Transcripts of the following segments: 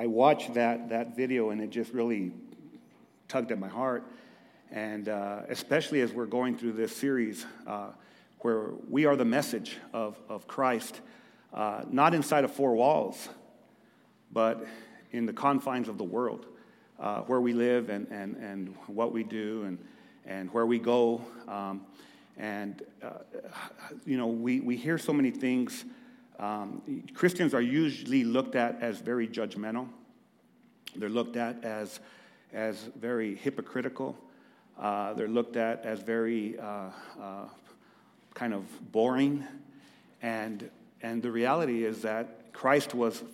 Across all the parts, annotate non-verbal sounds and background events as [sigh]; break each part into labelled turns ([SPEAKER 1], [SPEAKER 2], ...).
[SPEAKER 1] I watched that, that video and it just really tugged at my heart. And uh, especially as we're going through this series uh, where we are the message of, of Christ, uh, not inside of four walls, but in the confines of the world, uh, where we live and, and, and what we do and, and where we go. Um, and, uh, you know, we, we hear so many things. Um, Christians are usually looked at as very judgmental, they're looked at as, as very hypocritical, uh, they're looked at as very uh, uh kind of boring. And, and the reality is that Christ was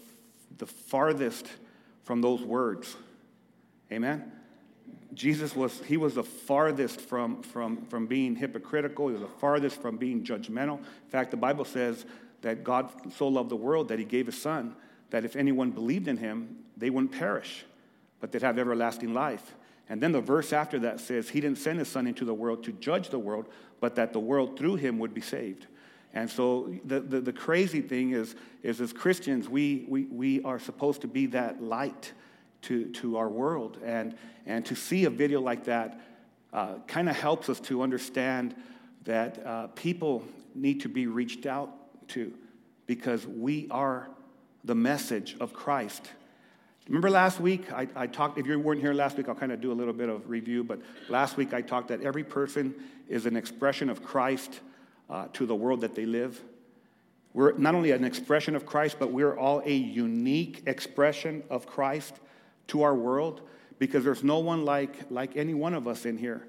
[SPEAKER 1] the farthest from those words. Amen? Jesus was, he was the farthest from, from, from being hypocritical. He was the farthest from being judgmental. In fact, the Bible says that God so loved the world that he gave his son, that if anyone believed in him, they wouldn't perish, but they'd have everlasting life. And then the verse after that says, He didn't send His Son into the world to judge the world, but that the world through Him would be saved. And so the, the, the crazy thing is, is as Christians, we, we, we are supposed to be that light to, to our world. And, and to see a video like that uh, kind of helps us to understand that uh, people need to be reached out to because we are the message of Christ. Remember last week, I, I, talked, if you weren't here last week, I'll kind of do a little bit of review, but last week I talked that every person is an expression of Christ uh, to the world that they live. We're not only an expression of Christ, but we're all a unique expression of Christ to our world because there's no one like, like any one of us in here.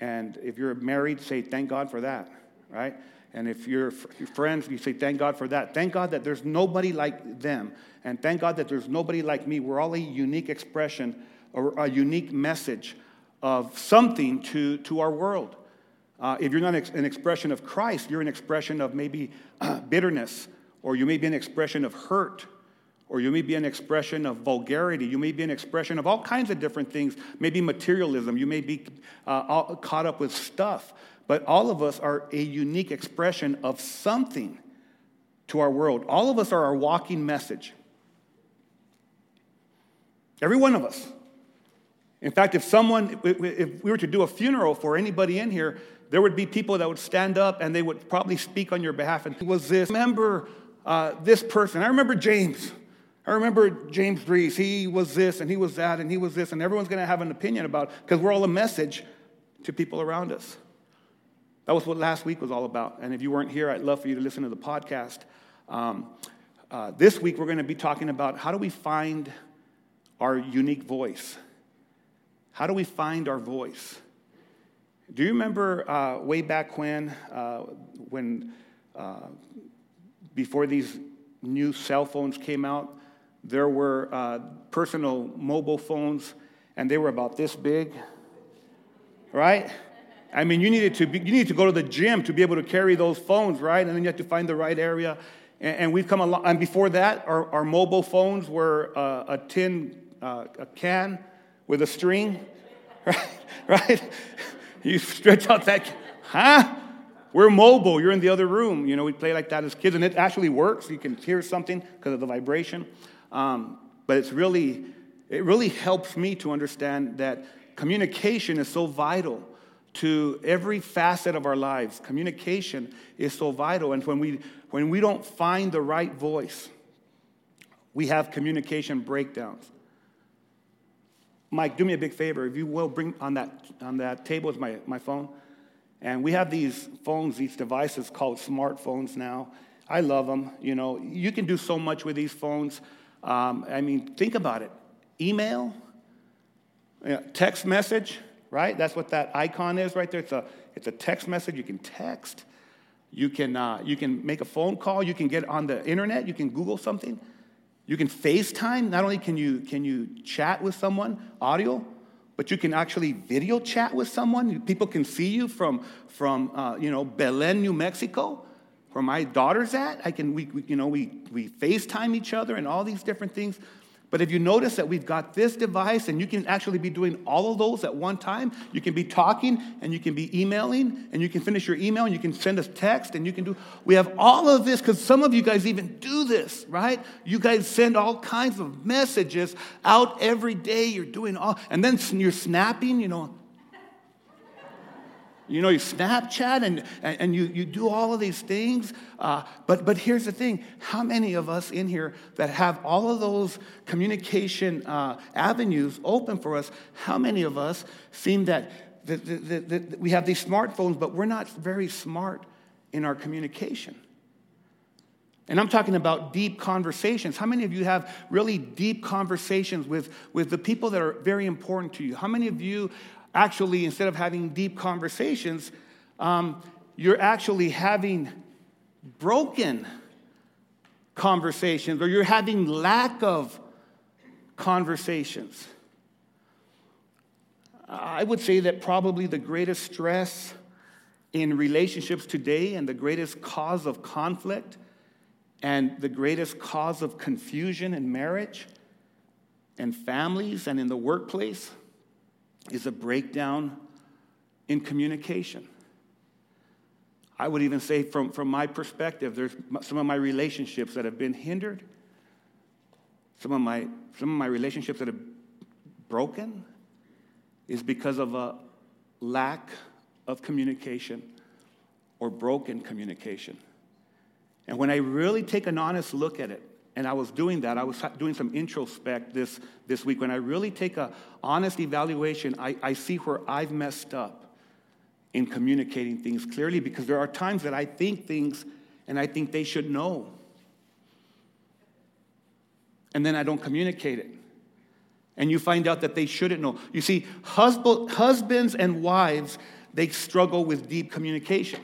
[SPEAKER 1] And if you're married, say, thank God for that, right? And if you're friends, you say, thank God for that. Thank God that there's nobody like them. And thank God that there's nobody like me. We're all a unique expression or a unique message of something to, to our world. Uh, if you're not an expression of Christ, you're an expression of maybe bitterness, or you may be an expression of hurt, or you may be an expression of vulgarity. You may be an expression of all kinds of different things, maybe materialism. You may be uh, caught up with stuff. But all of us are a unique expression of something to our world. All of us are our walking message. Every one of us. In fact, if someone, if we were to do a funeral for anybody in here, there would be people that would stand up and they would probably speak on your behalf. And he was this? Remember uh, this person? I remember James. I remember James Reese, he was this and he was that and he was this, and everyone's going to have an opinion about because we're all a message to people around us. That was what last week was all about. And if you weren't here, I'd love for you to listen to the podcast. Um, uh, this week, we're going to be talking about how do we find our unique voice? How do we find our voice? Do you remember uh, way back when, uh, when uh, before these new cell phones came out, there were uh, personal mobile phones, and they were about this big, right? I mean, you needed to be, you needed to go to the gym to be able to carry those phones, right? And then you have to find the right area. And, and we've come along. And before that, our, our mobile phones were uh, a tin, uh, a can with a string, [laughs] right? right? [laughs] You stretch out that, huh? We're mobile. You're in the other room. You know, we play like that as kids, and it actually works. You can hear something because of the vibration. Um, but it's really, it really helps me to understand that communication is so vital to every facet of our lives. Communication is so vital. And when we, when we don't find the right voice, we have communication breakdowns. Mike, do me a big favor. If you will, bring on that, on that table is my, my phone. And we have these phones, these devices called smartphones now. I love them. You know, you can do so much with these phones. Um, I mean, think about it email, text message, right? That's what that icon is right there. It's a, it's a text message. You can text, you can, uh, you can make a phone call, you can get on the internet, you can Google something. You can FaceTime. Not only can you, can you chat with someone, audio, but you can actually video chat with someone. People can see you from, from uh, you know, Belen, New Mexico, where my daughter's at. I can, we, we, you know, we, we FaceTime each other and all these different things. But if you notice that we've got this device and you can actually be doing all of those at one time, you can be talking and you can be emailing and you can finish your email and you can send us text and you can do, we have all of this because some of you guys even do this, right? You guys send all kinds of messages out every day. You're doing all, and then you're snapping, you know, you know, you Snapchat and, and you, you do all of these things. Uh, but, but here's the thing how many of us in here that have all of those communication uh, avenues open for us, how many of us seem that, that, that, that we have these smartphones, but we're not very smart in our communication? And I'm talking about deep conversations. How many of you have really deep conversations with, with the people that are very important to you? How many of you actually, instead of having deep conversations, um, you're actually having broken conversations or you're having lack of conversations. I would say that probably the greatest stress in relationships today and the greatest cause of conflict and the greatest cause of confusion in marriage and families and in the workplace is a breakdown in communication. I would even say, from, from my perspective, there's some of my relationships that have been hindered, some of my, some of my relationships that have broken is because of a lack of communication or broken communication. And when I really take an honest look at it, and I was doing that. I was doing some introspect this, this week. When I really take an honest evaluation, I, I see where I've messed up in communicating things clearly because there are times that I think things and I think they should know. And then I don't communicate it. And you find out that they shouldn't know. You see, husband, husbands and wives, they struggle with deep communication.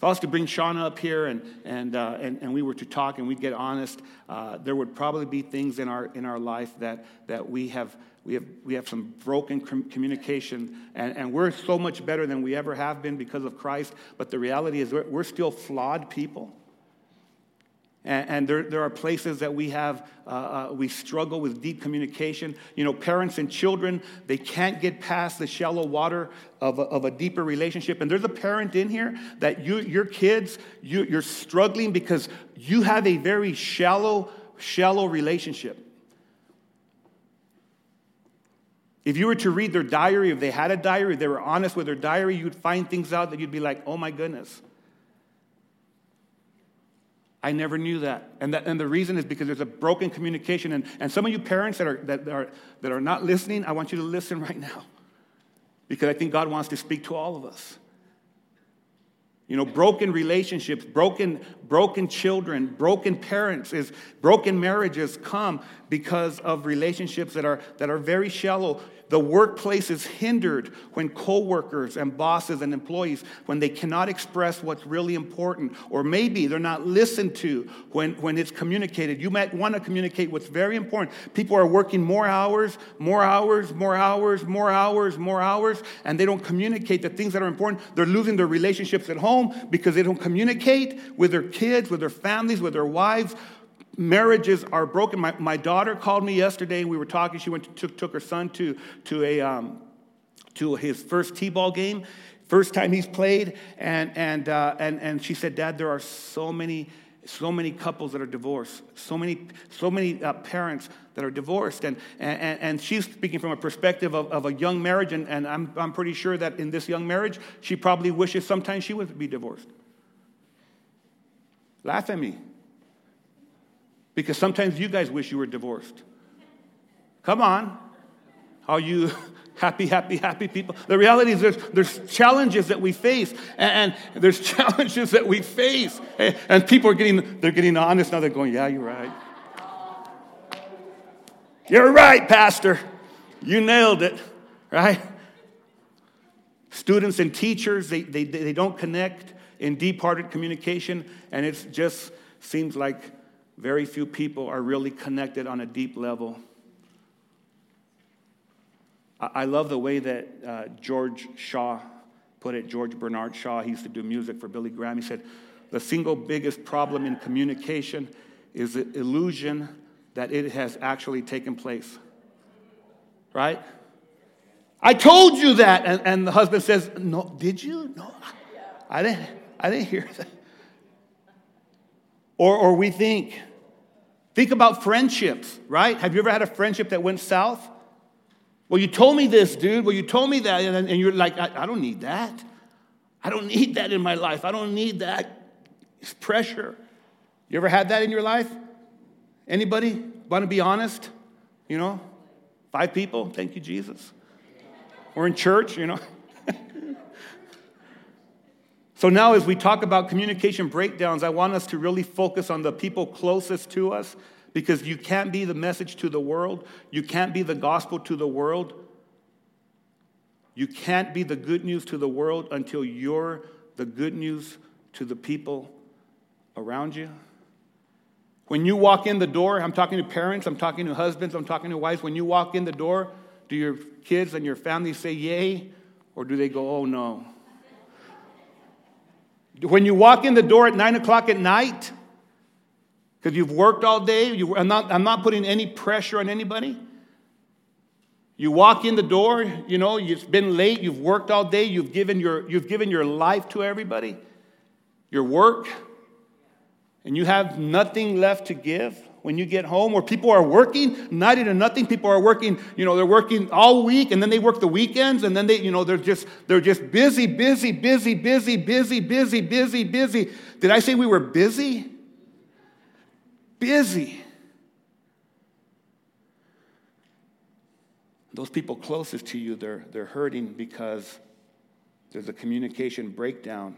[SPEAKER 1] If I was to bring Shauna up here and, and, uh, and, and we were to talk and we'd get honest, uh, there would probably be things in our, in our life that, that we, have, we, have, we have some broken communication. And, and we're so much better than we ever have been because of Christ. But the reality is, we're, we're still flawed people. And, and there, there are places that we have, uh, uh, we struggle with deep communication. You know, parents and children, they can't get past the shallow water of a, of a deeper relationship. And there's a parent in here that you, your kids, you, you're struggling because you have a very shallow, shallow relationship. If you were to read their diary, if they had a diary, if they were honest with their diary, you'd find things out that you'd be like, oh my goodness. I never knew that. And, that. and the reason is because there's a broken communication. And, and some of you parents that are, that, are, that are not listening, I want you to listen right now. Because I think God wants to speak to all of us. You know, broken relationships, broken, broken children, broken parents, is broken marriages come because of relationships that are, that are very shallow. The workplace is hindered when coworkers and bosses and employees, when they cannot express what's really important, or maybe they're not listened to when, when it's communicated. You might want to communicate what's very important. People are working more hours, more hours, more hours, more hours, more hours, and they don't communicate the things that are important. They're losing their relationships at home because they don't communicate with their kids, with their families, with their wives marriages are broken. My, my daughter called me yesterday and we were talking. She went to, took, took her son to, to, a, um, to his first T ball game, first time he's played. And, and, uh, and, and she said, Dad, there are so many, so many couples that are divorced, so many, so many uh, parents that are divorced. And, and, and she's speaking from a perspective of, of a young marriage. And, and I'm, I'm pretty sure that in this young marriage, she probably wishes sometimes she would be divorced. Laugh at me. Because sometimes you guys wish you were divorced. Come on. Are you [laughs] happy, happy, happy people? The reality is there's, there's challenges that we face, and, and there's [laughs] challenges that we face. And people are getting, they're getting honest now. They're going, yeah, you're right. You're right, Pastor. You nailed it, right? Students and teachers, they, they, they don't connect in deep hearted communication, and it just seems like very few people are really connected on a deep level. I love the way that uh, George Shaw put it, George Bernard Shaw, he used to do music for Billy Graham. He said, The single biggest problem in communication is the illusion that it has actually taken place. Right? I told you that. And, and the husband says, No, did you? No, I didn't, I didn't hear that. Or, or we think, think about friendships, right? Have you ever had a friendship that went south? Well, you told me this, dude. Well, you told me that. And, and you're like, I, I don't need that. I don't need that in my life. I don't need that. It's pressure. You ever had that in your life? Anybody want to be honest? You know, five people. Thank you, Jesus. We're in church, you know. So now, as we talk about communication breakdowns, I want us to really focus on the people closest to us because you can't be the message to the world, you can't be the gospel to the world. You can't be the good news to the world until you're the good news to the people around you. When you walk in the door, I'm talking to parents, I'm talking to husbands, I'm talking to wives. When you walk in the door, do your kids and your family say yay or do they go, oh no? When you walk in the door at nine o'clock at night, because you've worked all day, you, I'm, not, I'm not putting any pressure on anybody. You walk in the door, you know, you've been late, you've worked all day, you've given your, you've given your life to everybody, your work, and you have nothing left to give when you get home, or people are working, not even nothing. People are working, you know, they're working all week and then they work the weekends and then they, you know, they're just, they're just busy, busy, busy, busy, busy, busy, busy, busy. Did I say we were busy? Busy. Those people closest to you, they're, they're hurting because there's a communication breakdown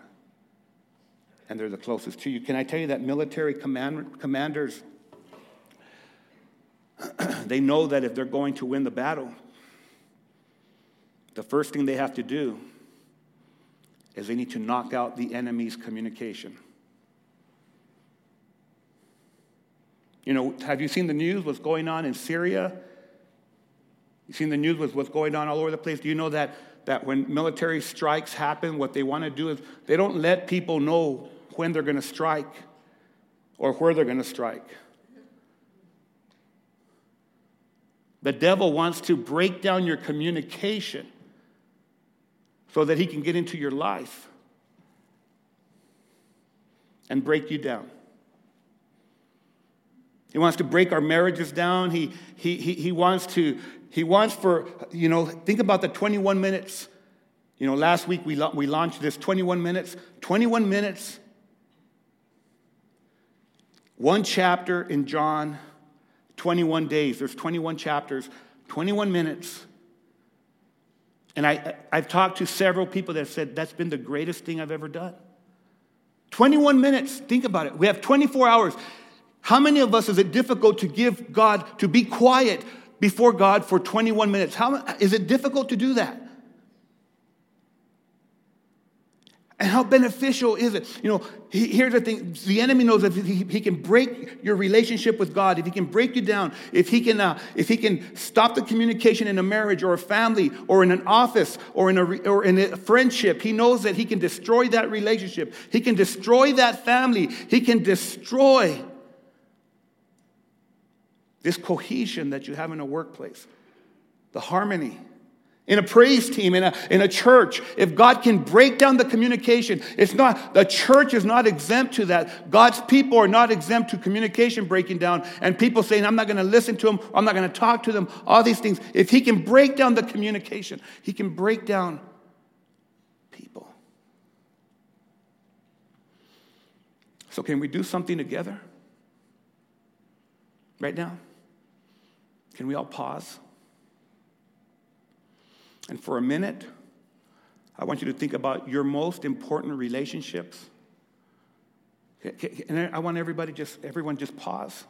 [SPEAKER 1] and they're the closest to you. Can I tell you that military command, commanders, [clears throat] they know that if they're going to win the battle, the first thing they have to do is they need to knock out the enemy's communication. You know, have you seen the news? What's going on in Syria? You've seen the news with what's going on all over the place. Do you know that, that when military strikes happen, what they want to do is they don't let people know when they're going to strike or where they're going to strike. The devil wants to break down your communication so that he can get into your life and break you down. He wants to break our marriages down. He, he, he, he, wants to, he wants for, you know, think about the 21 minutes. You know, last week we, we launched this 21 minutes. 21 minutes, one chapter in John, 21 days. There's 21 chapters, 21 minutes. And I, I've talked to several people that said that's been the greatest thing I've ever done. 21 minutes, think about it. We have 24 hours. How many of us is it difficult to give God, to be quiet before God for 21 minutes? How, is it difficult to do that? And how beneficial is it? You know, he, here's the thing the enemy knows if he, he, can break your relationship with God, if he can break you down, if he, can, uh, if he can stop the communication in a marriage or a family or in an office or in, a, or in a friendship, he knows that he can destroy that relationship. He can destroy that family. He can destroy this cohesion that you have in a workplace, the harmony. In a praise team, in a, in a church, if God can break down the communication, it's not, the church is not exempt to that. God's people are not exempt to communication breaking down and people saying, I'm not going to listen to them, I'm not going to talk to them, all these things. If He can break down the communication, He can break down people. So, can we do something together right now? Can we all pause? And for a minute, I want you to think about your most important relationships. And I want everybody just, everyone just pause.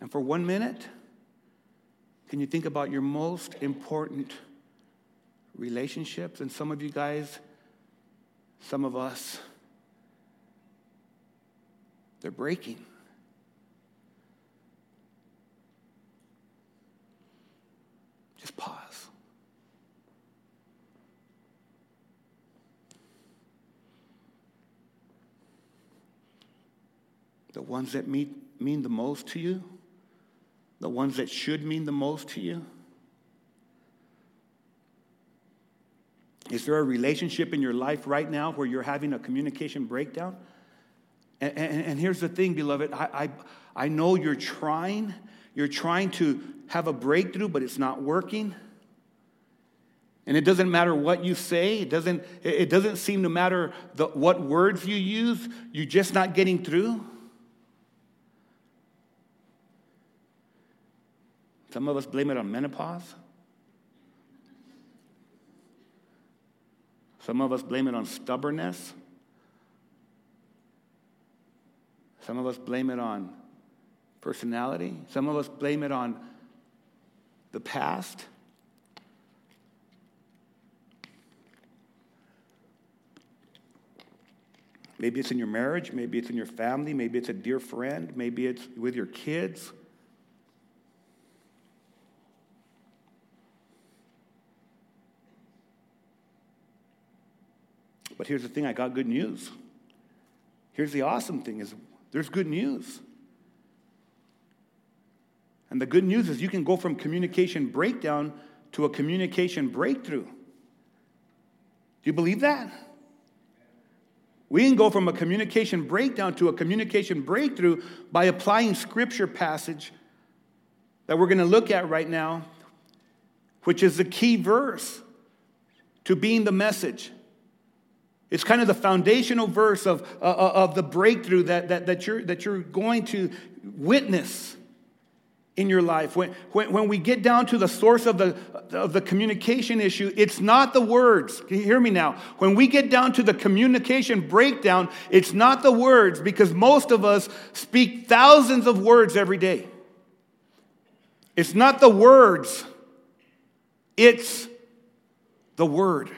[SPEAKER 1] And for one minute, can you think about your most important relationships? And some of you guys, some of us, they're breaking. Pause. The ones that mean, mean the most to you, the ones that should mean the most to you. Is there a relationship in your life right now where you're having a communication breakdown? And, and, and here's the thing, beloved. I, I, I know you're trying. You're trying to have a breakthrough, but it's not working. And it doesn't matter what you say, it doesn't, it doesn't seem to matter the, what words you use, you're just not getting through. Some of us blame it on menopause. Some of us blame it on stubbornness. Some of us blame it on personality. Some of us blame it on the past. Maybe it's in your marriage, maybe it's in your family, maybe it's a dear friend, maybe it's with your kids. But here's the thing I got good news. Here's the awesome thing is there's good news. And the good news is you can go from communication breakdown to a communication breakthrough. Do you believe that? We can go from a communication breakdown to a communication breakthrough by applying scripture passage that we're going to look at right now, which is the key verse to being the message. It's kind of the foundational verse of, uh, uh, of the breakthrough that, that, that, you're, that you're going to witness in your life. When, when, when we get down to the source of the, of the communication issue, it's not the words. Can you hear me now? When we get down to the communication breakdown, it's not the words because most of us speak thousands of words every day. It's not the words, it's the word.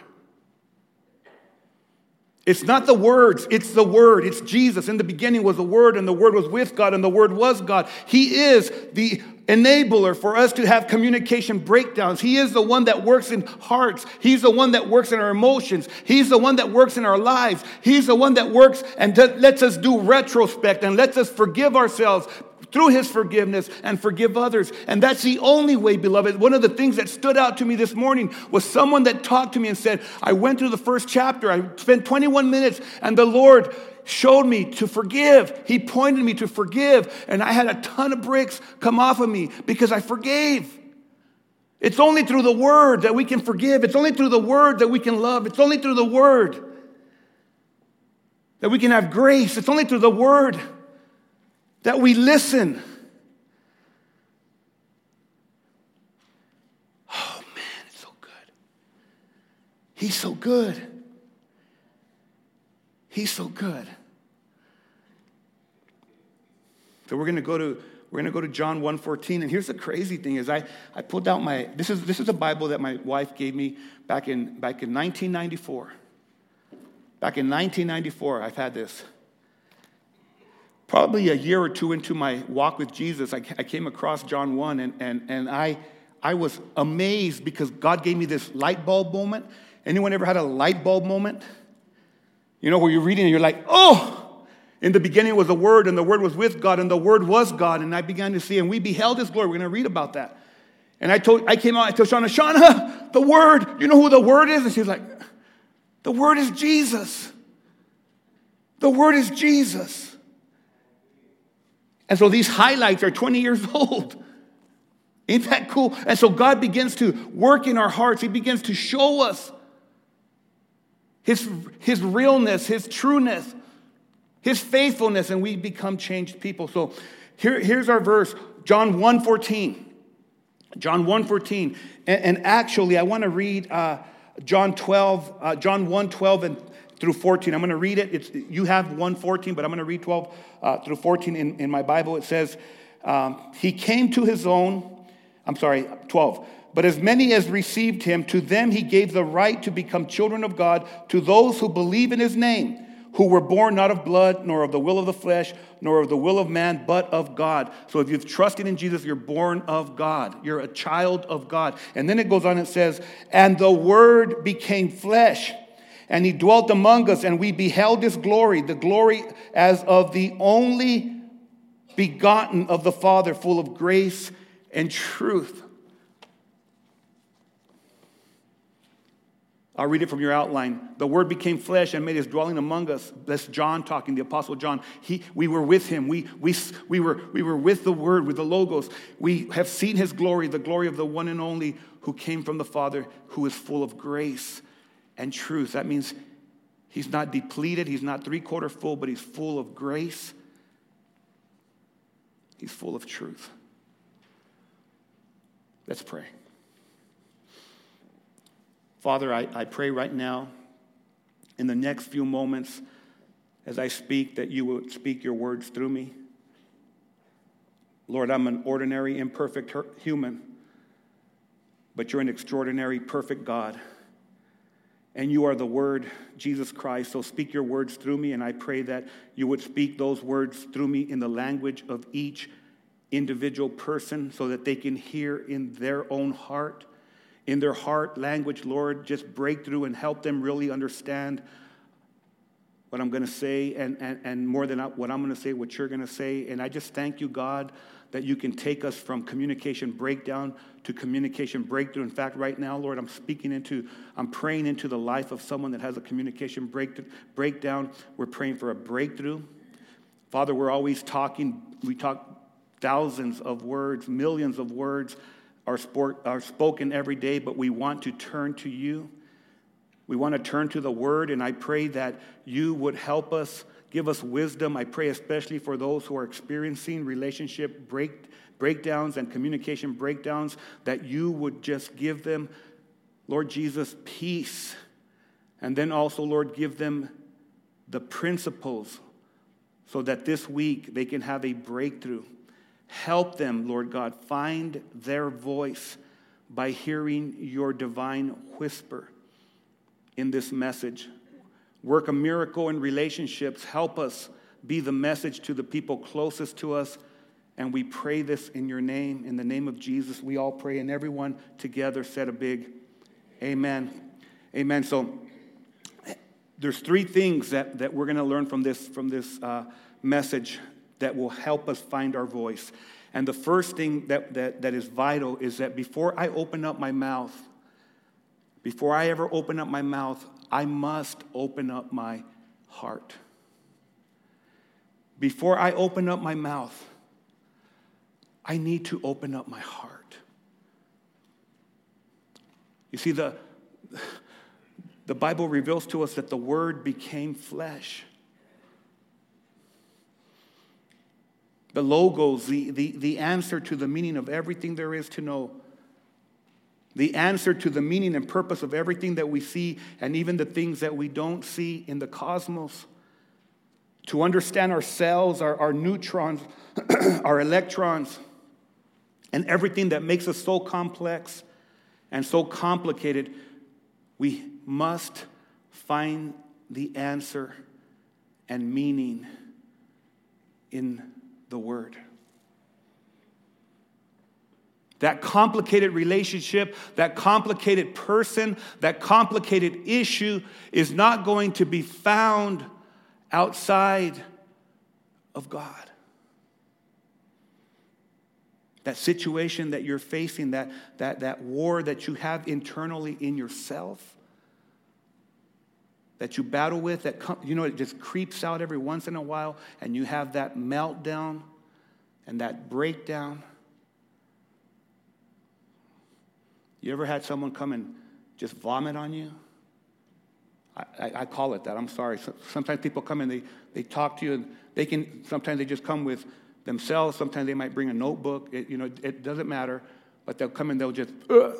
[SPEAKER 1] It's not the words, it's the Word. It's Jesus. In the beginning was the Word, and the Word was with God, and the Word was God. He is the enabler for us to have communication breakdowns. He is the one that works in hearts. He's the one that works in our emotions. He's the one that works in our lives. He's the one that works and lets us do retrospect and lets us forgive ourselves through his forgiveness and forgive others. And that's the only way, beloved. One of the things that stood out to me this morning was someone that talked to me and said, I went through the first chapter, I spent 21 minutes, and the Lord showed me to forgive. He pointed me to forgive, and I had a ton of bricks come off of me because I forgave. It's only through the word that we can forgive. It's only through the word that we can love. It's only through the word that we can have grace. It's only through the word that we listen. Oh man, it's so good. He's so good. He's so good. So we're going to go to we're going to go to John 1:14 and here's the crazy thing is I, I pulled out my this is this is a Bible that my wife gave me back in back in 1994. Back in 1994 I've had this probably a year or two into my walk with Jesus, I, I came across John 1 and, and, and I, I was amazed because God gave me this light bulb moment. Anyone ever had a light bulb moment? You know, where you're reading and you're like, oh, in the beginning was the Word, and the Word was with God, and the Word was God. And I began to see, and we beheld His glory. We're going to read about that. And I told, I came out, I told Shauna, Shauna, the Word, you know who the Word is? And she's like, the Word is Jesus. The Word is Jesus. And so these highlights are 20 years [laughs] old. Ain't that cool? And so God begins to work in our hearts. He begins to show us his, his realness, his trueness, his faithfulness, and we become changed people. So here, here's our verse, John 1.14. John 1.14. And, and actually, I want to read uh, John 12, uh, John 1, 12 and through 14. I'm going to read it. It's, you have 114, but I'm going to read 12 uh, through 14 in, in my Bible. It says, um, He came to his own, I'm sorry, 12. But as many as received him, to them he gave the right to become children of God, to those who believe in his name who were born not of blood, nor of the will of the flesh, nor of the will of man, but of God. So if you've trusted in Jesus, you're born of God. You're a child of God. And then it goes on and says, And the Word became flesh, and he dwelt among us, and we beheld his glory, the glory as of the only begotten of the Father, full of grace and truth. I'll read it from your outline. The Word became flesh and made his dwelling among us. That's John talking, the Apostle John. He, we were with him. We, we, we, were, we were with the Word, with the Logos. We have seen his glory, the glory of the one and only who came from the Father, who is full of grace and truth. That means he's not depleted, he's not three quarter full, but he's full of grace. He's full of truth. Let's pray. Father, I, I pray right now, in the next few moments, as I speak, that you will speak your words through me. Lord, I'm an ordinary, imperfect human, but you're an extraordinary, perfect God. And you are the Word, Jesus Christ. So speak your words through me, and I pray that you would speak those words through me in the language of each individual person so that they can hear in their own heart in their heart language, Lord, just break through and help them really understand what I'm going to say and, and, and more than what I'm going to say, what you're going to say. And I just thank you, God, that you can take us from communication breakdown to communication breakthrough. In fact, right now, Lord, I'm speaking into, I'm praying into the life of someone that has a communication break, breakdown. We're praying for a breakthrough. Father, we're always talking, we talk thousands of words, millions of words are, sport, are spoken every day, but we want to turn to you. We want to turn to the word, and I pray that you would help us, give us wisdom. I pray especially for those who are experiencing relationship break, breakdowns and communication breakdowns, that you would just give them, Lord Jesus, peace. And then also, Lord, give them the principles so that this week they can have a breakthrough. Help them, Lord God, find their voice by hearing your divine whisper in this message. Work a miracle in relationships. Help us be the message to the people closest to us. And we pray this in your name, in the name of Jesus. We all pray, and everyone together said a big amen. Amen. So there's three things that, that we're going to learn from this, from this uh, message that will help us find our voice. And the first thing that, that, that is vital is that before I open up my mouth, before I ever open up my mouth, I must open up my heart. Before I open up my mouth, I need to open up my heart. You see, the, the Bible reveals to us that the Word became flesh. the logos, the, the, the answer to the meaning of everything there is to know, the answer to the meaning and purpose of everything that we see and even the things that we don't see in the cosmos. To understand our cells, our, our neutrons, [clears throat] our electrons, and everything that makes us so complex and so complicated, we must find the answer and meaning in the Word. That complicated relationship, that complicated person, that complicated issue is not going to be found outside of God. That situation that you're facing, that, that, that war that you have internally in yourself, that you battle with that you know it just creeps out every once in a while and you have that meltdown and that breakdown you ever had someone come and just vomit on you? I, I, I call it that. I'm sorry. Sometimes people come and they, they talk to you and they can sometimes they just come with themselves. Sometimes they might bring a notebook. It, you know it doesn't matter. But they'll come and they'll just Ugh.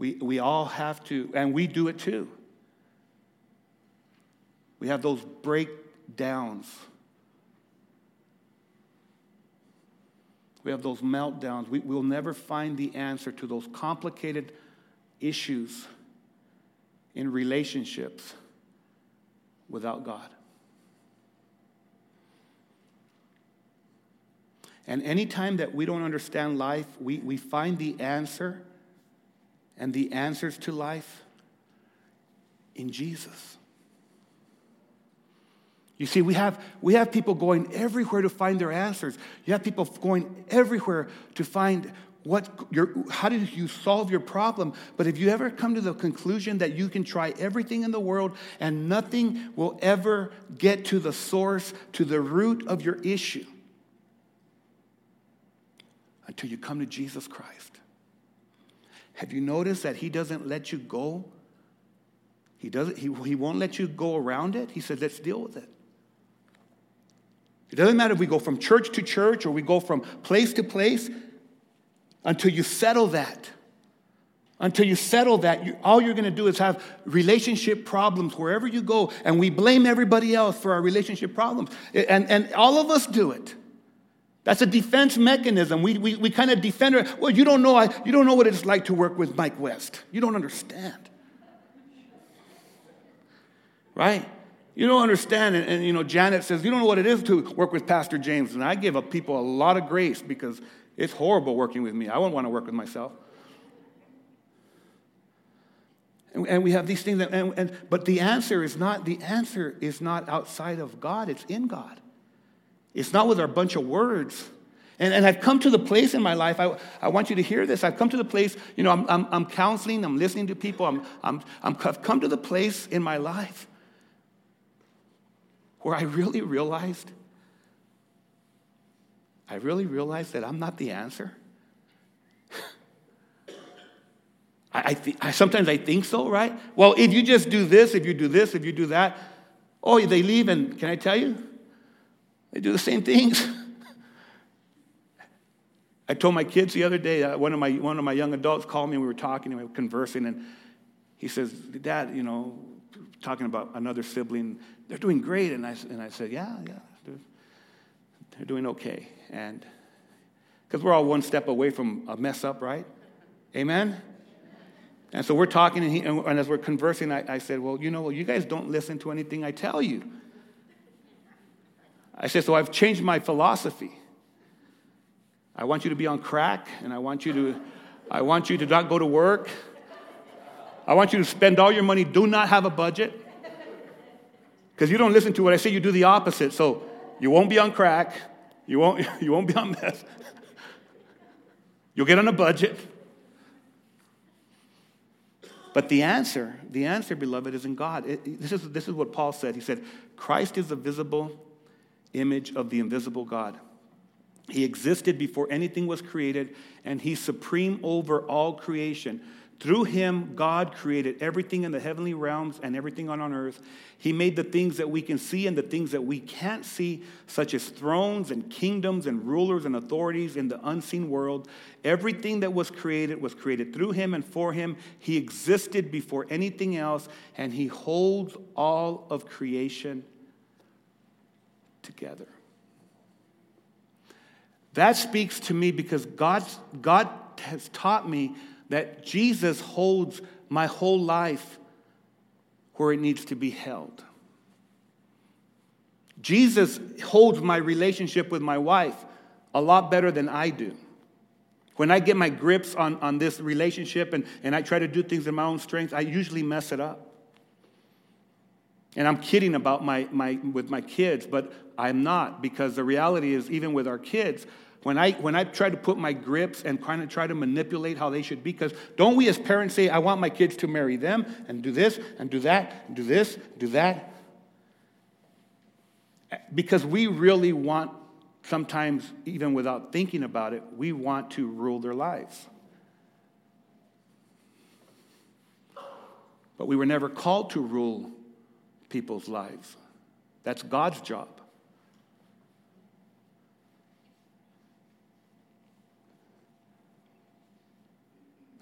[SPEAKER 1] We, we all have to, and we do it too. We have those breakdowns. We have those meltdowns. We, we'll never find the answer to those complicated issues in relationships without God. And anytime that we don't understand life, we, we find the answer and the answers to life in Jesus. You see, we have, we have people going everywhere to find their answers. You have people going everywhere to find what your, how do you solve your problem. But if you ever come to the conclusion that you can try everything in the world and nothing will ever get to the source, to the root of your issue, until you come to Jesus Christ. Have you noticed that He doesn't let you go? He, doesn't, he, he won't let you go around it. He says, let's deal with it. It doesn't matter if we go from church to church or we go from place to place until you settle that. Until you settle that, you, all you're going to do is have relationship problems wherever you go, and we blame everybody else for our relationship problems. And, and all of us do it. That's a defense mechanism. We, we, we kind of defend it. Well, you don't, know, I, you don't know what it's like to work with Mike West. You don't understand. Right? You don't understand. And, and, you know, Janet says, You don't know what it is to work with Pastor James. And I give up people a lot of grace because it's horrible working with me. I wouldn't want to work with myself. And, and we have these things, that, and, and, but the answer is not the answer is not outside of God. It's in God. It's not with our bunch of words. And, and I've come to the place in my life, I, I want you to hear this. I've come to the place, you know, I'm, I'm, I'm counseling, I'm listening to people, I'm, I'm, I'm, I've come to the place in my life where I really realized, I really realized that I'm not the answer. [laughs] I, I, th- I, sometimes I think so, right? Well, if you just do this, if you do this, if you do that, oh, they leave, and can I tell you? They do the same things. [laughs] I told my kids the other day, uh, one, of my, one of my young adults called me, and we were talking, and we were conversing, and he says, Dad, you know, talking about another sibling, they're doing great. And I, and I said, Yeah, yeah, they're, they're doing okay. And because we're all one step away from a mess up, right? Amen? And so we're talking, and, he, and as we're conversing, I, I, said, Well, you know, what, you guys don't listen to anything I tell you. I said, So I've changed my philosophy. I want you to be on crack, and I want you to, I want you to not go to work. I want you to spend all your money, do not have a budget. Because you don't listen to what I say, you do the opposite. So you won't be on crack, you won't, [laughs] you won't be on meth. You'll get on a budget. But the answer, the answer, beloved, is in God. It, this, is, this is what Paul said. He said, Christ is the visible image of the invisible God. He existed before anything was created, and he's supreme over all creation. Through him, God created everything in the heavenly realms and everything on, earth. He made the things that we can see and the things that we can't see, such as thrones and kingdoms and rulers and authorities in the unseen world. Everything that was created was created through him and for him. He existed before anything else, and he holds all of creation together. That speaks to me because God, God has taught me that Jesus holds my whole life where it needs to be held. Jesus holds my relationship with my wife a lot better than I do. When I get my grips on, on this relationship and, and I try to do things in my own strength, I usually mess it up. And I'm kidding about my, my, with my kids, but I'm not because the reality is, even with our kids, when I, when I try to put my grips and kind of try to manipulate how they should be, because don't we as parents say, I want my kids to marry them and do this and do that and do this, do that? Because we really want, sometimes even without thinking about it, we want to rule their lives. But we were never called to rule people's lives. That's God's job.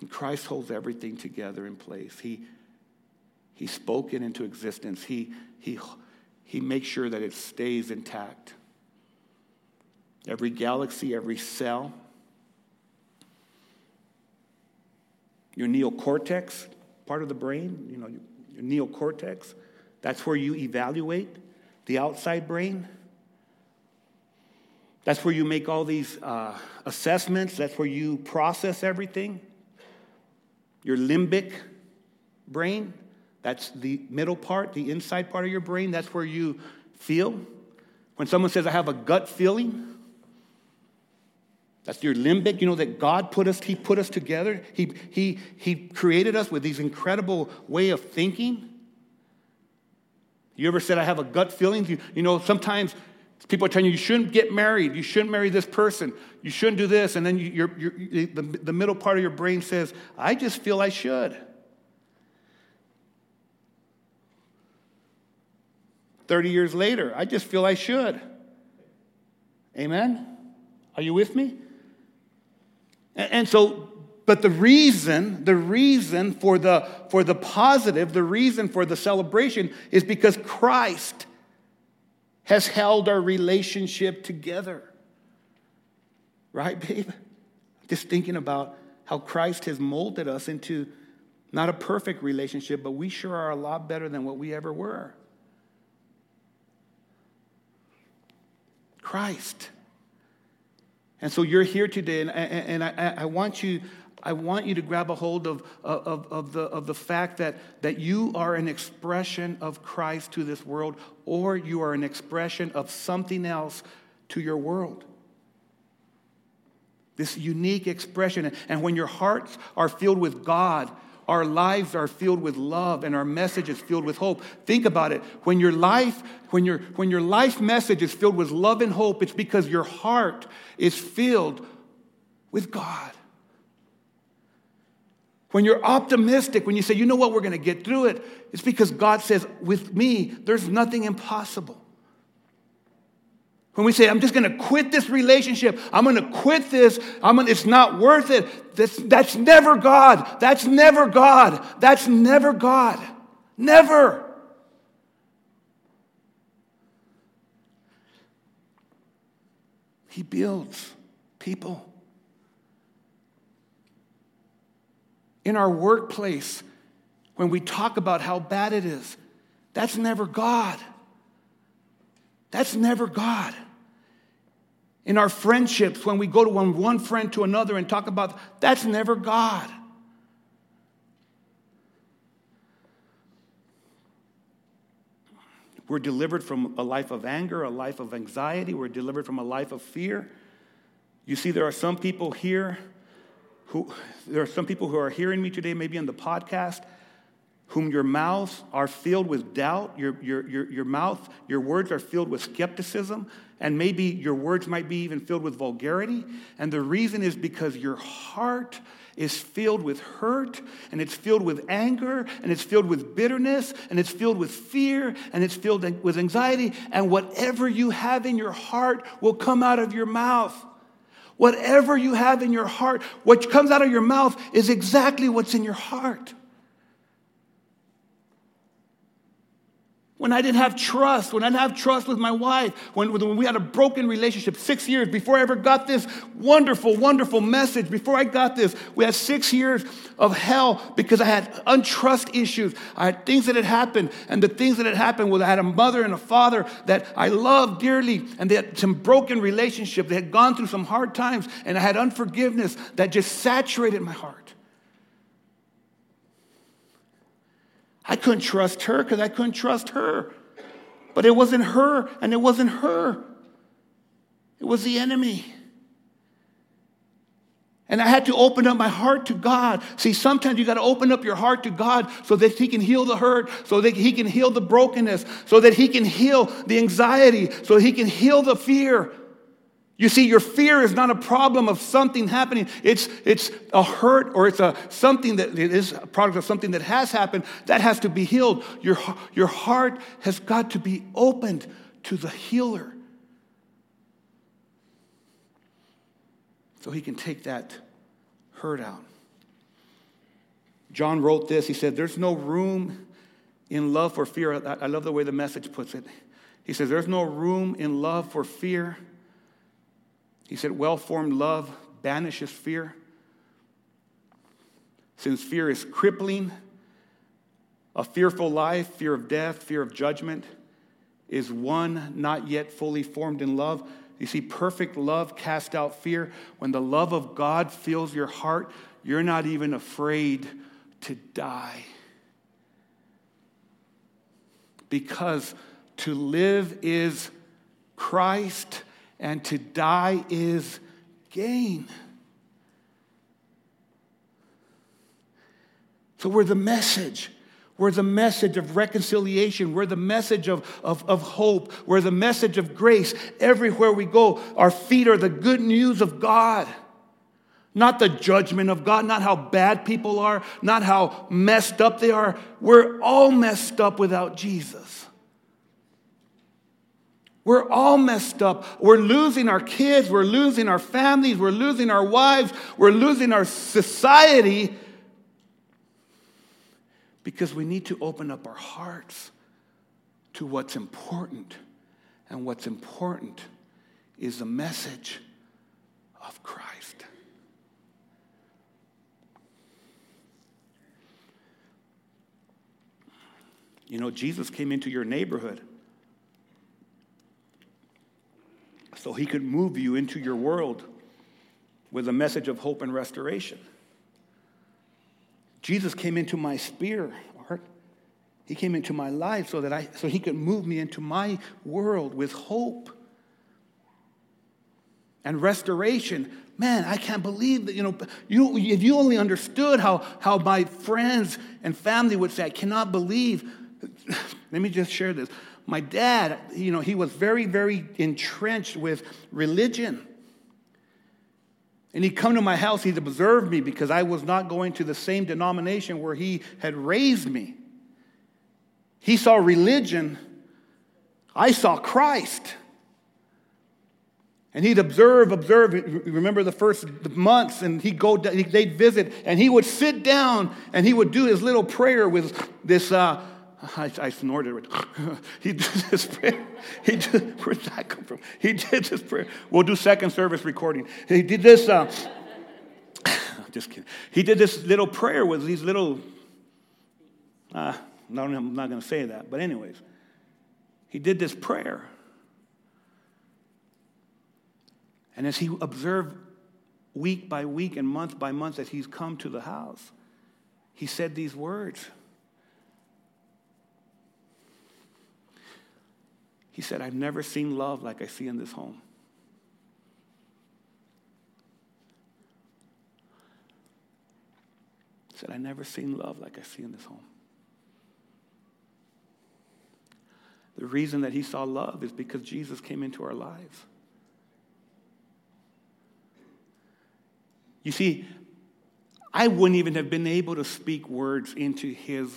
[SPEAKER 1] And Christ holds everything together in place. He, he spoke it into existence. He, he, he makes sure that it stays intact. Every galaxy, every cell, your neocortex, part of the brain, you know, your neocortex. That's where you evaluate the outside brain. That's where you make all these uh, assessments. That's where you process everything. Your limbic brain, that's the middle part, the inside part of your brain. That's where you feel. When someone says, I have a gut feeling, that's your limbic. You know that God put us, He put us together. He, he, he created us with these incredible way of thinking. You ever said, I have a gut feeling? You, you know, sometimes people are telling you, you shouldn't get married. You shouldn't marry this person. You shouldn't do this. And then you, you're, you're, the, the middle part of your brain says, I just feel I should. 30 years later, I just feel I should. Amen? Are you with me? And so, but the reason, the reason for the, for the positive, the reason for the celebration is because Christ has held our relationship together. Right, babe? Just thinking about how Christ has molded us into not a perfect relationship, but we sure are a lot better than what we ever were. Christ. And so you're here today, and, and I, I, want you, I want you to grab a hold of, of, of, the, of the fact that, that you are an expression of Christ to this world, or you are an expression of something else to your world. This unique expression. And when your hearts are filled with God, our lives are filled with love and our message is filled with hope. Think about it. When your life, when your, when your life message is filled with love and hope, it's because your heart is filled with God. When you're optimistic, when you say, you know what, we're going to get through it, it's because God says, with me, there's nothing impossible. When we say, I'm just going to quit this relationship, I'm going to quit this, I'm gonna, it's not worth it, that's, that's never God. That's never God. That's never God. Never. He builds people. In our workplace, when we talk about how bad it is, that's never God. That's never God in our friendships when we go to one, one friend to another and talk about that's never God. We're delivered from a life of anger, a life of anxiety. We're delivered from a life of fear. You see, there are some people here who, there are some people who are hearing me today, maybe on the podcast, whom your mouths are filled with doubt, your, your, your, your mouth, your words are filled with skepticism, and maybe your words might be even filled with vulgarity. And the reason is because your heart is filled with hurt, and it's filled with anger, and it's filled with bitterness, and it's filled with fear, and it's filled with anxiety. And whatever you have in your heart will come out of your mouth. Whatever you have in your heart, what comes out of your mouth is exactly what's in your heart. When I didn't have trust, when I didn't have trust with my wife, when, when we had a broken relationship, six years before I ever got this wonderful, wonderful message, before I got this, we had six years of hell because I had untrust issues. I had things that had happened, and the things that had happened was I had a mother and a father that I loved dearly, and they had some broken relationship. They had gone through some hard times, and I had unforgiveness that just saturated my heart. I couldn't trust her because I couldn't trust her. But it wasn't her, and it wasn't her. It was the enemy. And I had to open up my heart to God. See, sometimes you got to open up your heart to God so that He can heal the hurt, so that He can heal the brokenness, so that He can heal the anxiety, so He can heal the fear. You see, your fear is not a problem of something happening. It's, it's a hurt or it's a something that it is a product of something that has happened that has to be healed. Your, your heart has got to be opened to the healer. So he can take that hurt out. John wrote this. He said, There's no room in love for fear. I love the way the message puts it. He says, There's no room in love for fear he said, Well formed love banishes fear. Since fear is crippling, A fearful life, fear of death, fear of judgment, is one not yet fully formed in love. You see, perfect love casts out fear. When the love of God fills your heart, you're not even afraid to die. Because to live is Christ and to die is gain. So we're the message. We're the message of reconciliation. We're the message of, of, of hope. We're the message of grace. Everywhere we go, our feet are the good news of God. Not the judgment of God, not how bad people are, not how messed up they are. We're all messed up without Jesus. We're all messed up. We're losing our kids, we're losing our families, we're losing our wives, we're losing our society because we need to open up our hearts to what's important. And what's important is the message of Christ. You know, Jesus came into your neighborhood so he could move you into your world with a message of hope and restoration. Jesus came into my sphere, Art. He came into my life so that I so he could move me into my world with hope and restoration. Man, I can't believe that, you know, you, if you only understood how, how my friends and family would say, I cannot believe. [laughs] Let me just share this. My dad, you know, he was very, very entrenched with religion. And he'd come to my house, he'd observe me because I was not going to the same denomination where he had raised me. He saw religion, I saw Christ. And he'd observe, observe. Remember the first months, and he'd go, they'd visit, and he would sit down and he would do his little prayer with this. Uh, I, I, snorted. [laughs] he did this prayer. He did, where'd that come from? He did this prayer. We'll do second service recording. He did this. Uh, [sighs] just kidding. He did this little prayer with these little. Uh, no, I'm not going to say that. But anyways, he did this prayer. And as he observed week by week and month by month that he's come to the house, he said these words. He said, I've never seen love like I see in this home. He said, I've never seen love like I see in this home. The reason that he saw love is because Jesus came into our lives. You see, I wouldn't even have been able to speak words into his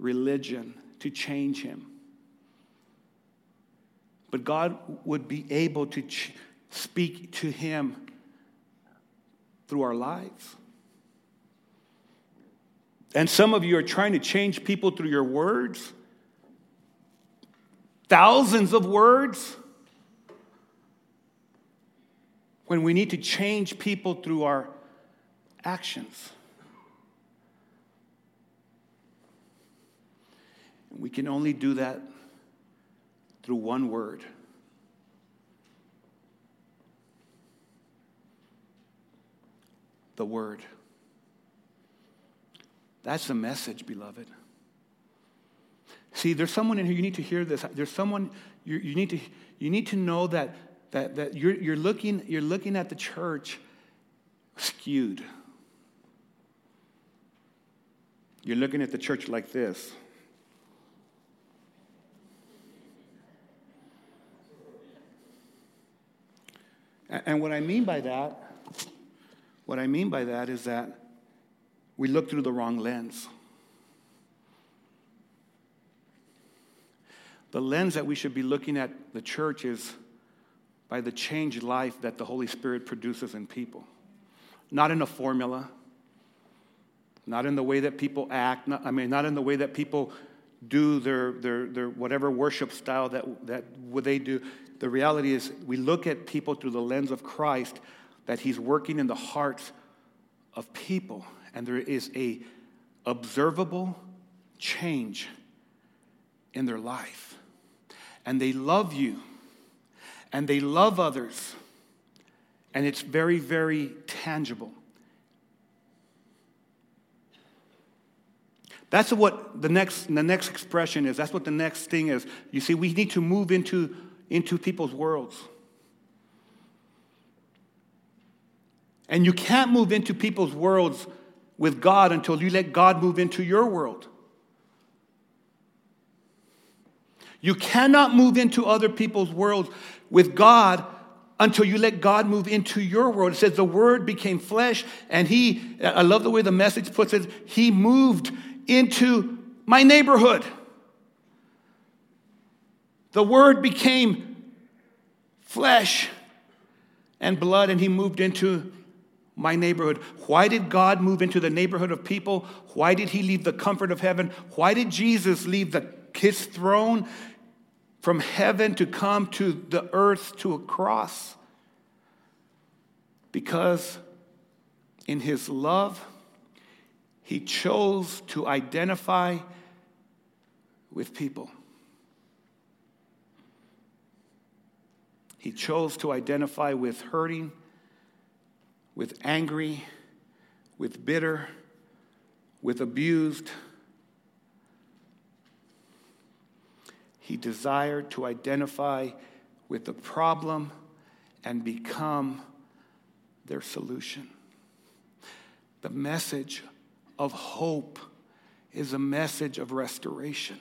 [SPEAKER 1] religion to change him. But God would be able to ch- speak to him through our lives. And some of you are trying to change people through your words, thousands of words, when we need to change people through our actions. we can only do that through one word. The word. That's the message, beloved. See, there's someone in here, you need to hear this. There's someone, you, you, need, to, you need to know that, that, that you're, you're, looking, you're looking at the church skewed. You're looking at the church like this. And what I mean by that, what I mean by that is that we look through the wrong lens. The lens that we should be looking at the church is by the changed life that the Holy Spirit produces in people. Not in a formula, not in the way that people act, not, I mean, not in the way that people do their, their, their whatever worship style that, that they do. The reality is, we look at people through the lens of Christ, that He's working in the hearts of people, and there is a observable change in their life. And they love you, and they love others, and it's very, very tangible. That's what the next, the next expression is. That's what the next thing is. You see, we need to move into, into people's worlds. And you can't move into people's worlds with God until you let God move into your world. You cannot move into other people's worlds with God until you let God move into your world. It says the word became flesh, and he, I love the way the message puts it, he moved into my neighborhood. The word became flesh and blood, and he moved into my neighborhood. Why did God move into the neighborhood of people? Why did he leave the comfort of heaven? Why did Jesus leave the, his throne from heaven to come to the earth to a cross? Because in his love, he chose to identify with people. He chose to identify with hurting with angry, with bitter, with abused. He desired to identify with the problem and become their solution. The message of hope is a message of restoration.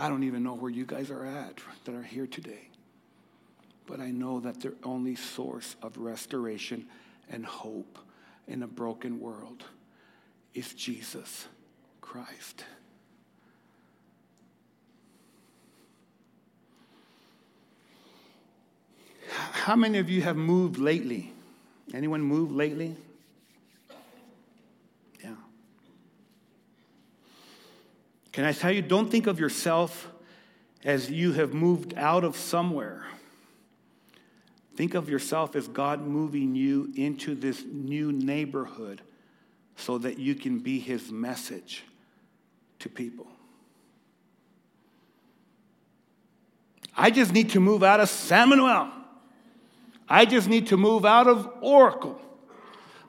[SPEAKER 1] I don't even know where you guys are at that are here today but I know that their only source of restoration and hope in a broken world is Jesus Christ. How many of you have moved lately? Anyone moved lately? Can I tell you, don't think of yourself as you have moved out of somewhere. Think of yourself as God moving you into this new neighborhood so that you can be his message to people. I just need to move out of San Manuel. I just need to move out of Oracle.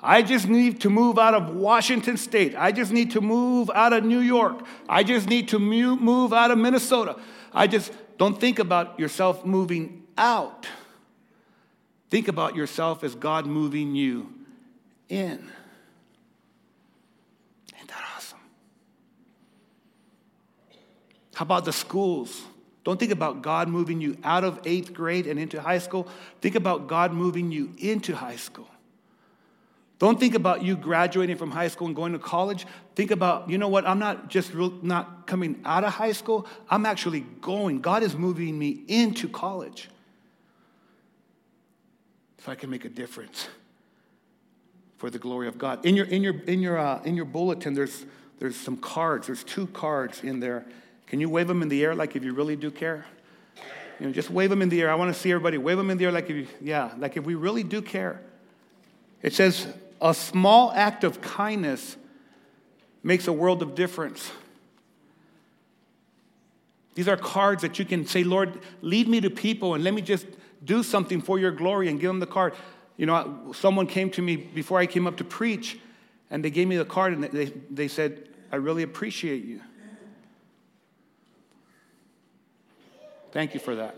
[SPEAKER 1] I just need to move out of Washington State. I just need to move out of New York. I just need to move out of Minnesota. I just don't think about yourself moving out. Think about yourself as God moving you in. Ain't that awesome? How about the schools? Don't think about God moving you out of eighth grade and into high school. Think about God moving you into high school. Don't think about you graduating from high school and going to college. Think about, you know what, I'm not just real, not coming out of high school, I'm actually going. God is moving me into college if I can make a difference for the glory of God. In your, in your, in your, uh, in your bulletin, there's, there's some cards. There's two cards in there. Can you wave them in the air like if you really do care? You know, just wave them in the air. I want to see everybody wave them in the air like if you, yeah, like if we really do care. It says, a small act of kindness makes a world of difference. These are cards that you can say, Lord, lead me to people and let me just do something for your glory and give them the card. You know, someone came to me before I came up to preach, and they gave me the card and they, they said, I really appreciate you. Thank you for that.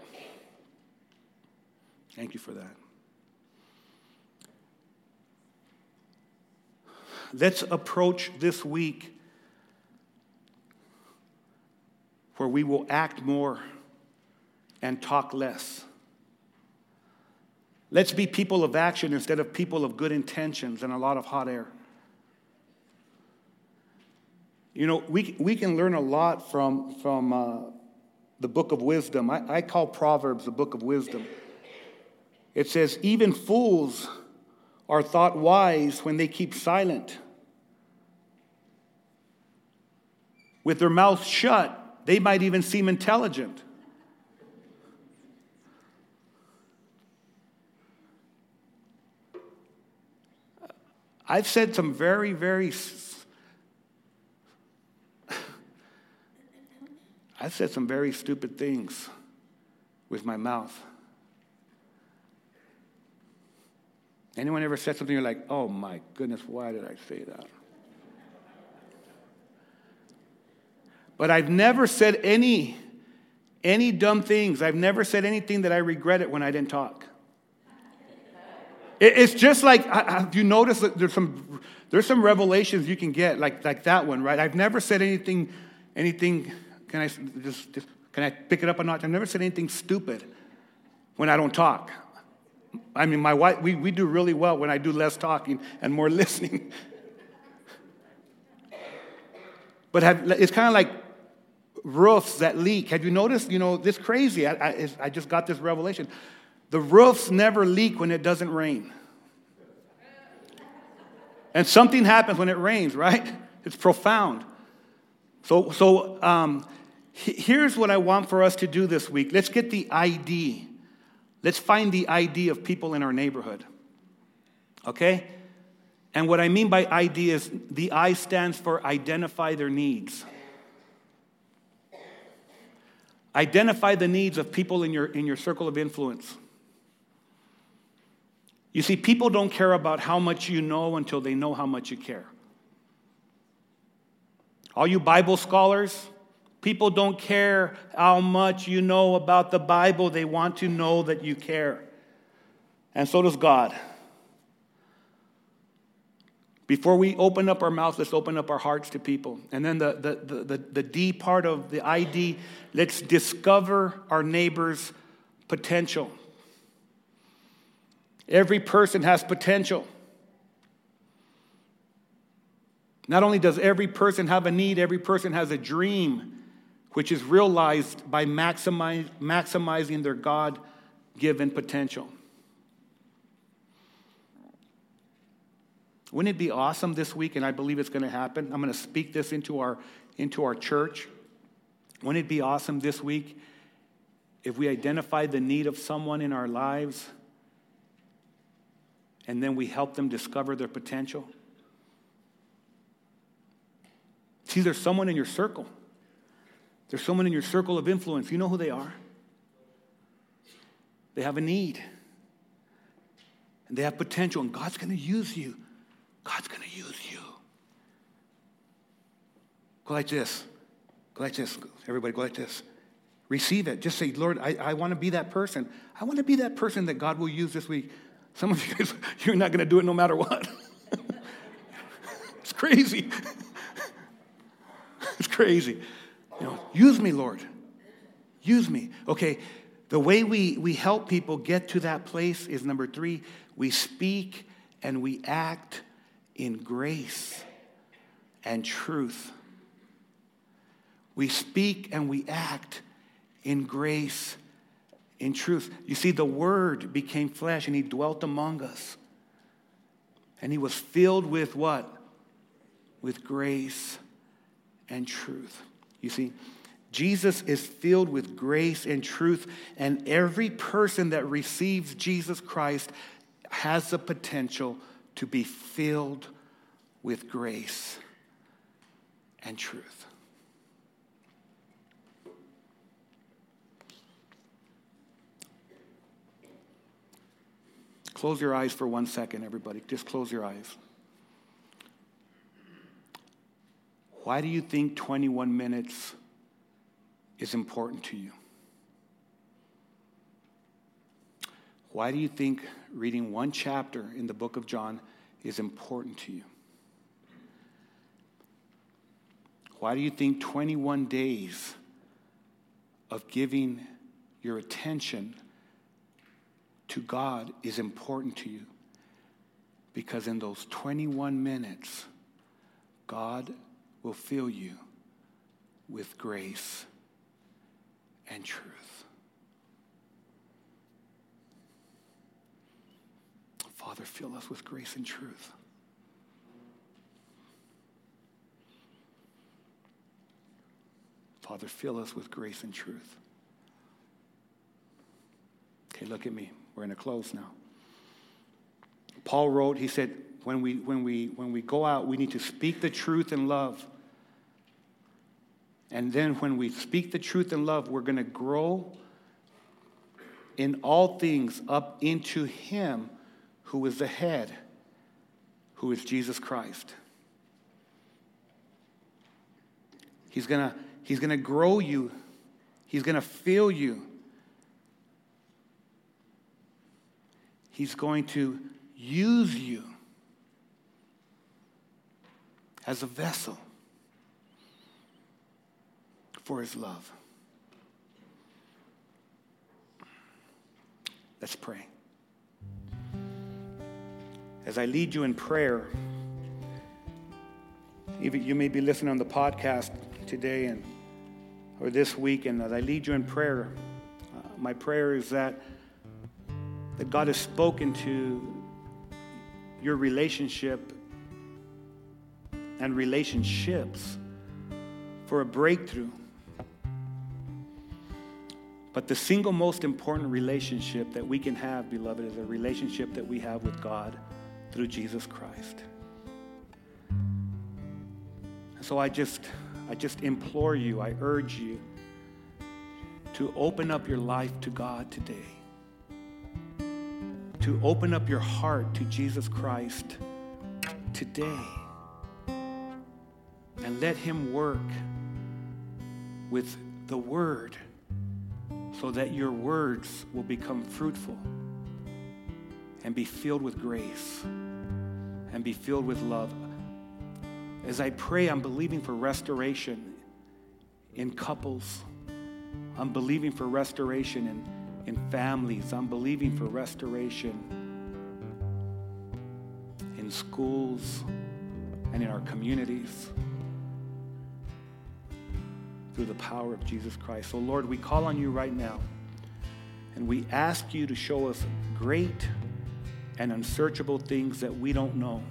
[SPEAKER 1] Thank you for that. Let's approach this week where we will act more and talk less. Let's be people of action instead of people of good intentions and a lot of hot air. You know, we, we can learn a lot from, from uh, the book of wisdom. I, I call Proverbs the book of wisdom. It says, even fools are thought wise when they keep silent. With their mouths shut, they might even seem intelligent. I've said some very, very. [sighs] I've said some very stupid things with my mouth. Anyone ever said something you're like, oh my goodness, why did I say that? But I've never said any, any dumb things. I've never said anything that I regretted when I didn't talk. It's just like, have you noticed that there's some, there's some revelations you can get, like, like that one, right? I've never said anything, anything, can I just, just, can I pick it up a notch? I've never said anything stupid when I don't talk. I mean, my wife, we, we do really well when I do less talking and more [laughs] listening. but have, it's kind of like roofs that leak. Have you noticed? You know, this crazy. I, I, I just got this revelation. The roofs never leak when it doesn't rain. And something happens when it rains, right? It's profound. So, so um, here's what I want for us to do this week. Let's get the ID. Let's find the ID of people in our neighborhood. Okay? And what I mean by ID is the I stands for identify their needs. Identify the needs of people in your, in your circle of influence. You see, people don't care about how much you know until they know how much you care. All you Bible scholars, people don't care how much you know about the Bible, they want to know that you care. And so does God. Before we open up our mouths, let's open up our hearts to people. And then the, the, the, the, the D part of the ID, let's discover our neighbor's potential. Every person has potential. Not only does every person have a need, every person has a dream, which is realized by maximize, maximizing their God given potential. Wouldn't it be awesome this week? And I believe it's going to happen. I'm going to speak this into our, into our church. Wouldn't it be awesome this week if we identify the need of someone in our lives and then we help them discover their potential? See, there's someone in your circle. There's someone in your circle of influence. You know who they are. They have a need. And they have potential, and God's going to use you God's going to use you. Go like this. Go like this. Everybody, go like this. Receive it. Just say, Lord, I, I want to be that person. I want to be that person that God will use this week. Some of you guys, [laughs] you're not going to do it no matter what. [laughs] it's crazy. [laughs] it's crazy. You know, use me, Lord. Use me. Okay, the way we, we help people get to that place is number three, we speak and we act in grace and truth. We speak and we act in grace, in truth. You see, the Word became flesh and He dwelt among us. And He was filled with what? With grace and truth. You see, Jesus is filled with grace and truth, and every person that receives Jesus Christ has the potential to be filled with grace and truth. Close your eyes for one second, everybody. Just close your eyes. Why do you think 21 minutes is important to you? Why do you think reading one chapter in the book of John is important to you? Why do you think 21 days of giving your attention to God is important to you? Because in those 21 minutes, God will fill you with grace and truth. Father, fill us with grace and truth. Father, fill us with grace and truth. Okay, look at me. We're going to close now. Paul wrote, he said, when we, when, we, when we go out, we need to speak the truth in love. And then when we speak the truth in love, we're going to grow in all things up into Him who is the head, who is Jesus Christ. He's going to he's going to grow you, He's going to fill you. He's going to use you as a vessel for his love. Let's pray. As I lead you in prayer, even you may be listening on the podcast today and or this week, and as I lead you in prayer, uh, my prayer is that that God has spoken to your relationship and relationships for a breakthrough. But the single most important relationship that we can have, beloved, is a relationship that we have with God through Jesus Christ. So I just, I just implore you, I urge you to open up your life to God today. To open up your heart to Jesus Christ today. And let Him work with the Word so that your words will become fruitful and be filled with grace and be filled with love. As I pray, I'm believing for restoration in couples. I'm believing for restoration in, in families. I'm believing for restoration in schools and in our communities through the power of Jesus Christ. So, Lord, we call on you right now and we ask you to show us great and unsearchable things that we don't know.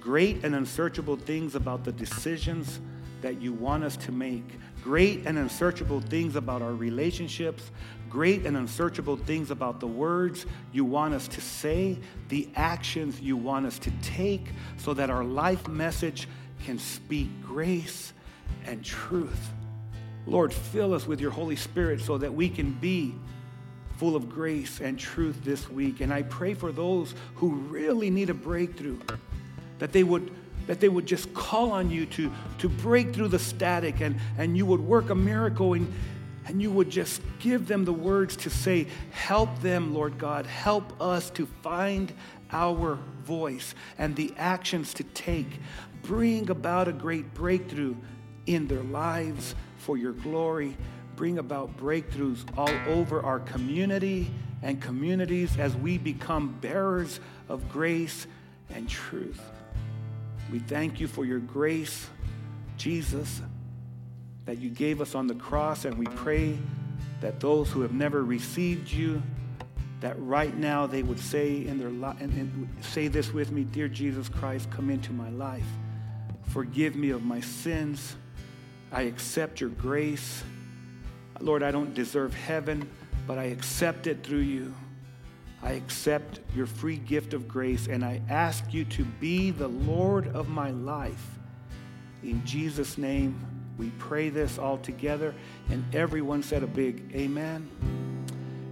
[SPEAKER 1] Great and unsearchable things about the decisions that you want us to make. Great and unsearchable things about our relationships. Great and unsearchable things about the words you want us to say, the actions you want us to take, so that our life message can speak grace and truth. Lord, fill us with your Holy Spirit so that we can be full of grace and truth this week. And I pray for those who really need a breakthrough, that they would that they would just call on you to, to break through the static and, and you would work a miracle and, and you would just give them the words to say, Help them, Lord God. Help us to find our voice and the actions to take. Bring about a great breakthrough in their lives for your glory. Bring about breakthroughs all over our community and communities as we become bearers of grace and truth. We thank you for your grace, Jesus, that you gave us on the cross, and we pray that those who have never received you, that right now they would say in their li- and, and say this with me, dear Jesus Christ, come into my life. Forgive me of my sins. I accept your grace. Lord, I don't deserve heaven, but I accept it through you. I accept your free gift of grace, and I ask you to be the Lord of my life. In Jesus' name, we pray this all together, and everyone said a big amen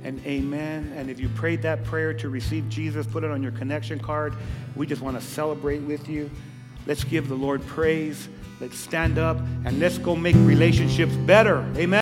[SPEAKER 1] and amen. And if you prayed that prayer to receive Jesus, put it on your connection card. We just want to celebrate with you. Let's give the Lord praise. Let's stand up and let's go make relationships better. Amen.